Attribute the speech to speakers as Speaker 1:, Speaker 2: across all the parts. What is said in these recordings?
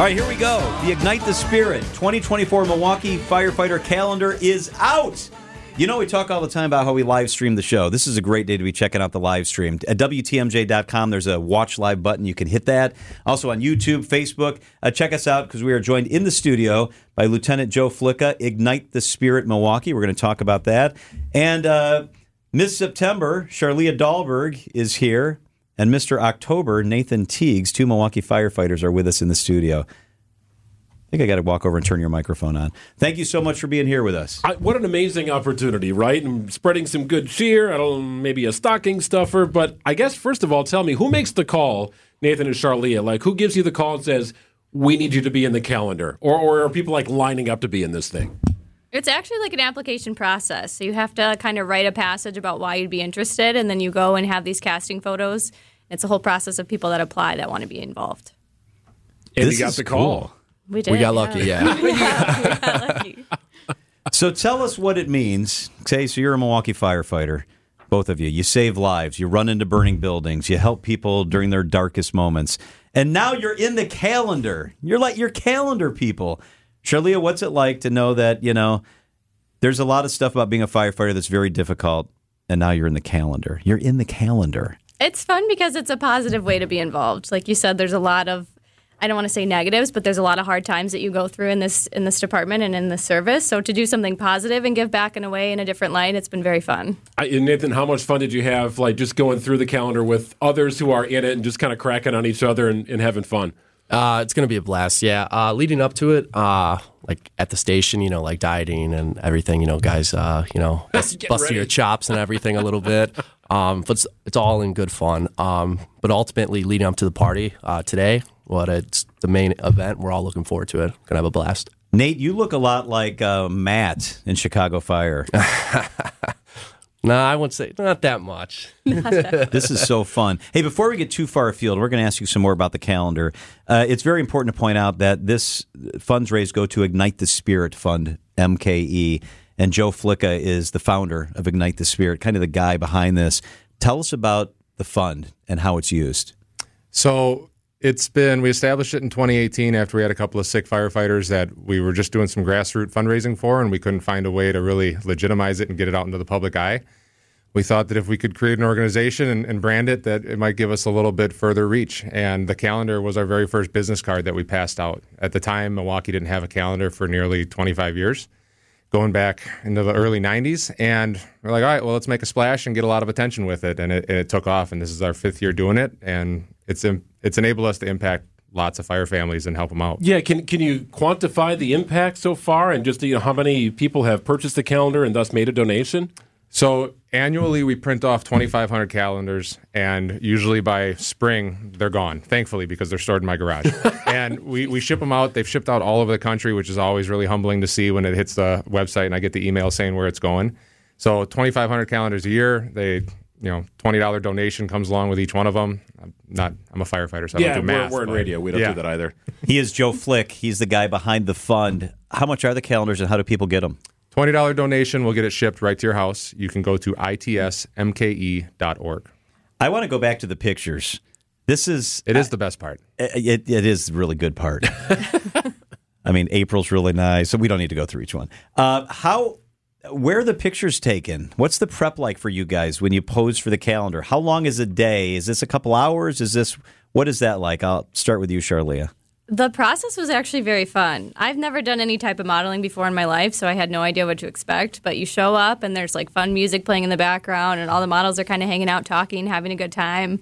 Speaker 1: All right, here we go. The Ignite the Spirit 2024 Milwaukee Firefighter Calendar is out. You know, we talk all the time about how we live stream the show. This is a great day to be checking out the live stream. At WTMJ.com, there's a watch live button. You can hit that. Also on YouTube, Facebook. Uh, check us out because we are joined in the studio by Lieutenant Joe Flicka, Ignite the Spirit Milwaukee. We're going to talk about that. And uh, Miss September, Charlia Dahlberg, is here. And Mr. October, Nathan Teagues, two Milwaukee firefighters, are with us in the studio. I think I got to walk over and turn your microphone on. Thank you so much for being here with us.
Speaker 2: I, what an amazing opportunity, right? And spreading some good cheer. I don't maybe a stocking stuffer, but I guess first of all, tell me who makes the call, Nathan and Charlia? Like who gives you the call and says we need you to be in the calendar, or or are people like lining up to be in this thing?
Speaker 3: It's actually like an application process. So you have to kind of write a passage about why you'd be interested, and then you go and have these casting photos. It's a whole process of people that apply that want to be involved.
Speaker 2: And
Speaker 1: This
Speaker 2: you got
Speaker 1: is
Speaker 2: the call.
Speaker 1: cool.
Speaker 3: We did.
Speaker 4: We got lucky, yeah.
Speaker 3: we got lucky.
Speaker 1: So tell us what it means. Say, so you're a Milwaukee firefighter, both of you. You save lives, you run into burning buildings, you help people during their darkest moments. And now you're in the calendar. You're like your calendar people. Charlia, what's it like to know that, you know, there's a lot of stuff about being a firefighter that's very difficult, and now you're in the calendar. You're in the calendar.
Speaker 3: It's fun because it's a positive way to be involved. Like you said, there's a lot of I don't want to say negatives, but there's a lot of hard times that you go through in this in this department and in this service. So to do something positive and give back in a way in a different light, it's been very fun.
Speaker 2: I, and Nathan, how much fun did you have, like just going through the calendar with others who are in it and just kind of cracking on each other and, and having fun?
Speaker 4: Uh, it's gonna be a blast. Yeah. Uh, leading up to it, uh, like at the station, you know, like dieting and everything. You know, guys, uh, you know, bust,
Speaker 2: Getting
Speaker 4: busting
Speaker 2: ready.
Speaker 4: your chops and everything a little bit. Um, but it's, it's all in good fun. Um, but ultimately, leading up to the party uh, today, what it's the main event. We're all looking forward to it. Gonna have a blast.
Speaker 1: Nate, you look a lot like uh, Matt in Chicago Fire.
Speaker 4: No, I wouldn't say not that much.
Speaker 1: this is so fun. Hey, before we get too far afield, we're going to ask you some more about the calendar. Uh, it's very important to point out that this funds raised go to Ignite the Spirit Fund, MKE, and Joe Flicka is the founder of Ignite the Spirit, kind of the guy behind this. Tell us about the fund and how it's used.
Speaker 5: So it's been, we established it in 2018 after we had a couple of sick firefighters that we were just doing some grassroots fundraising for, and we couldn't find a way to really legitimize it and get it out into the public eye. We thought that if we could create an organization and, and brand it, that it might give us a little bit further reach. And the calendar was our very first business card that we passed out. At the time, Milwaukee didn't have a calendar for nearly 25 years going back into the early 90s and we're like all right well let's make a splash and get a lot of attention with it and it, and it took off and this is our fifth year doing it and it's it's enabled us to impact lots of fire families and help them out
Speaker 2: Yeah, can can you quantify the impact so far and just you know how many people have purchased the calendar and thus made a donation?
Speaker 5: So annually we print off 2500 calendars and usually by spring they're gone thankfully because they're stored in my garage and we, we ship them out they've shipped out all over the country which is always really humbling to see when it hits the website and i get the email saying where it's going so 2500 calendars a year they you know $20 donation comes along with each one of them i'm not i'm a firefighter so i
Speaker 2: yeah,
Speaker 5: don't do math
Speaker 2: we're, we're in radio. We don't
Speaker 5: yeah.
Speaker 2: do that either.
Speaker 1: He is Joe Flick. He's the guy behind the fund. How much are the calendars and how do people get them?
Speaker 5: $20 donation will get it shipped right to your house you can go to itsmke.org
Speaker 1: I want to go back to the pictures. This is
Speaker 5: it is the best part
Speaker 1: It, it is the really good part. I mean, April's really nice, so we don't need to go through each one. Uh, how, where are the pictures taken? What's the prep like for you guys when you pose for the calendar? How long is a day? Is this a couple hours? Is this what is that like? I'll start with you, Charlia.
Speaker 3: The process was actually very fun. I've never done any type of modeling before in my life, so I had no idea what to expect. But you show up, and there's like fun music playing in the background, and all the models are kind of hanging out, talking, having a good time.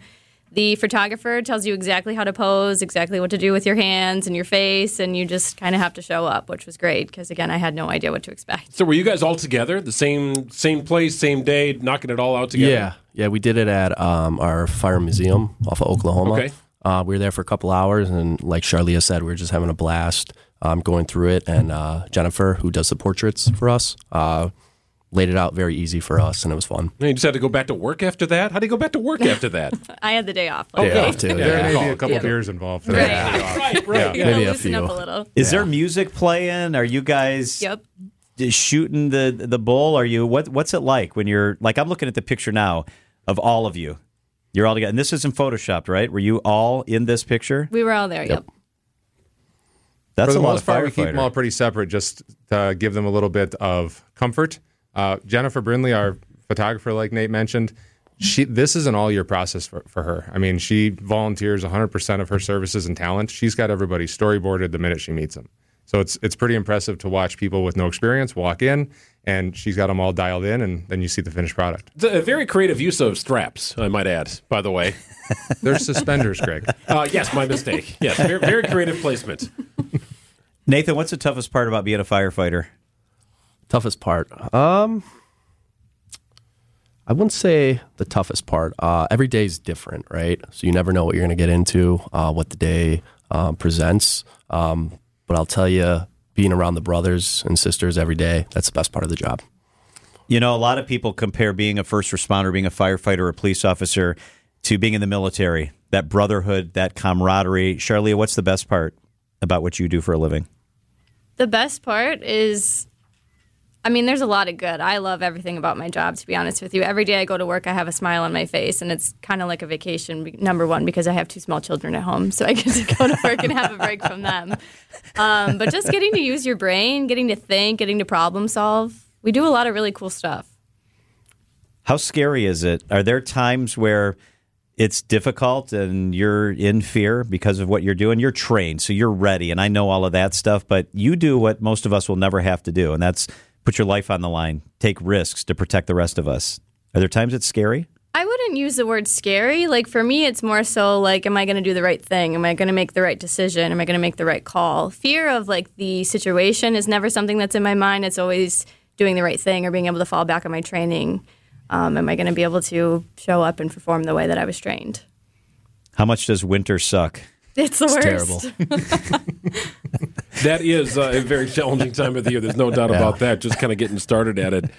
Speaker 3: The photographer tells you exactly how to pose, exactly what to do with your hands and your face, and you just kind of have to show up, which was great because again, I had no idea what to expect.
Speaker 2: So were you guys all together, the same same place, same day, knocking it all out together?
Speaker 4: Yeah, yeah, we did it at um, our fire museum off of Oklahoma.
Speaker 2: Okay.
Speaker 4: Uh, we were there for a couple hours, and like Charlia said, we were just having a blast um, going through it. And uh, Jennifer, who does the portraits for us, uh, laid it out very easy for us, and it was fun.
Speaker 2: And you just had to go back to work after that. How do you go back to work after that?
Speaker 3: I had the day off.
Speaker 4: Day
Speaker 3: luckily.
Speaker 4: off, too,
Speaker 5: there may be a couple
Speaker 3: Yeah.
Speaker 5: beers involved for
Speaker 3: Right.
Speaker 5: that.
Speaker 2: right, right.
Speaker 3: You
Speaker 2: Yeah.
Speaker 4: Maybe a few.
Speaker 3: up a little.
Speaker 1: Is there music playing? Are you guys
Speaker 3: Yep.
Speaker 1: shooting the the bull? Are you what? What's it like when you're like? I'm looking at the picture now of all of you. You're all together, and this isn't photoshopped, right? Were you all in this picture?
Speaker 3: We were all there. Yep.
Speaker 1: That's
Speaker 5: For the
Speaker 1: a lot
Speaker 5: most
Speaker 1: of
Speaker 5: part, we keep them all pretty separate just to give them a little bit of comfort. Uh, Jennifer Brindley, our photographer, like Nate mentioned, she this is an all year process for, for her. I mean, she volunteers 100% of her services and talent. She's got everybody storyboarded the minute she meets them. So it's it's pretty impressive to watch people with no experience walk in, and she's got them all dialed in, and then you see the finished product.
Speaker 2: It's a very creative use of straps, I might add, by the way.
Speaker 5: They're suspenders, Greg.
Speaker 2: Uh, yes, my mistake. Yes, very, very creative placement.
Speaker 1: Nathan, what's the toughest part about being a firefighter?
Speaker 4: Toughest part. Um, I wouldn't say the toughest part. Uh, every day is different, right? So you never know what you're going to get into, uh, what the day um, presents. Um, but I'll tell you, being around the brothers and sisters every day, that's the best part of the job.
Speaker 1: You know, a lot of people compare being a first responder, being a firefighter, or a police officer, to being in the military. That brotherhood, that camaraderie. Charlia, what's the best part about what you do for a living?
Speaker 3: The best part is, I mean, there's a lot of good. I love everything about my job, to be honest with you. Every day I go to work, I have a smile on my face, and it's kind of like a vacation, number one, because I have two small children at home. So I get to go to work and have a break from them. Um, but just getting to use your brain, getting to think, getting to problem solve, we do a lot of really cool stuff.
Speaker 1: How scary is it? Are there times where it's difficult and you're in fear because of what you're doing? You're trained, so you're ready, and I know all of that stuff, but you do what most of us will never have to do, and that's put your life on the line, take risks to protect the rest of us. Are there times it's scary?
Speaker 3: I wouldn't use the word scary. Like for me, it's more so like, am I going to do the right thing? Am I going to make the right decision? Am I going to make the right call? Fear of like the situation is never something that's in my mind. It's always doing the right thing or being able to fall back on my training. Um, am I going to be able to show up and perform the way that I was trained?
Speaker 1: How much does winter suck?
Speaker 3: It's the worst.
Speaker 4: terrible.
Speaker 2: That is uh, a very challenging time of the year. There's no doubt about that. Just kind of getting started at it.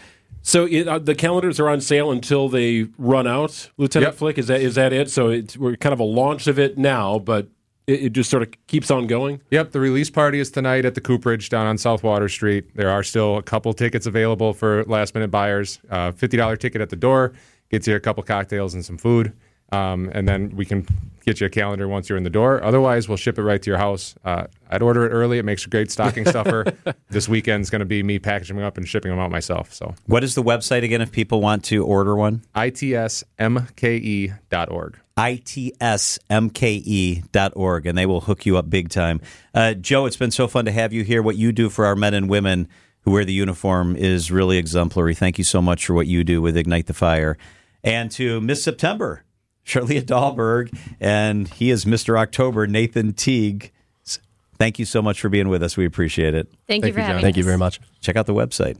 Speaker 2: So it, uh, the calendars are on sale until they run out. Lieutenant
Speaker 5: Yep.
Speaker 2: Flick, is that is that it? So it's, we're kind of a launch of it now, but it, it just sort of keeps on going.
Speaker 5: Yep, the release party is tonight at the Cooperage down on South Water Street. There are still a couple tickets available for last minute buyers. Uh, $50 ticket at the door gets you a couple cocktails and some food. Um, and then we can get you a calendar once you're in the door. Otherwise, we'll ship it right to your house. Uh, I'd order it early. It makes a great stocking stuffer. this weekend's going to be me packaging them up and shipping them out myself. So,
Speaker 1: What is the website again if people want to order one?
Speaker 5: itsmke.org.
Speaker 1: itsmke.org, and they will hook you up big time. Uh, Joe, it's been so fun to have you here. What you do for our men and women who wear the uniform is really exemplary. Thank you so much for what you do with Ignite the Fire. And to Miss September, Charlia Dahlberg, and he is Mr. October, Nathan Teague. Thank you so much for being with us. We appreciate it.
Speaker 3: Thank,
Speaker 5: Thank
Speaker 3: you for
Speaker 5: you, John.
Speaker 3: having
Speaker 4: Thank you very much.
Speaker 1: Check out the website.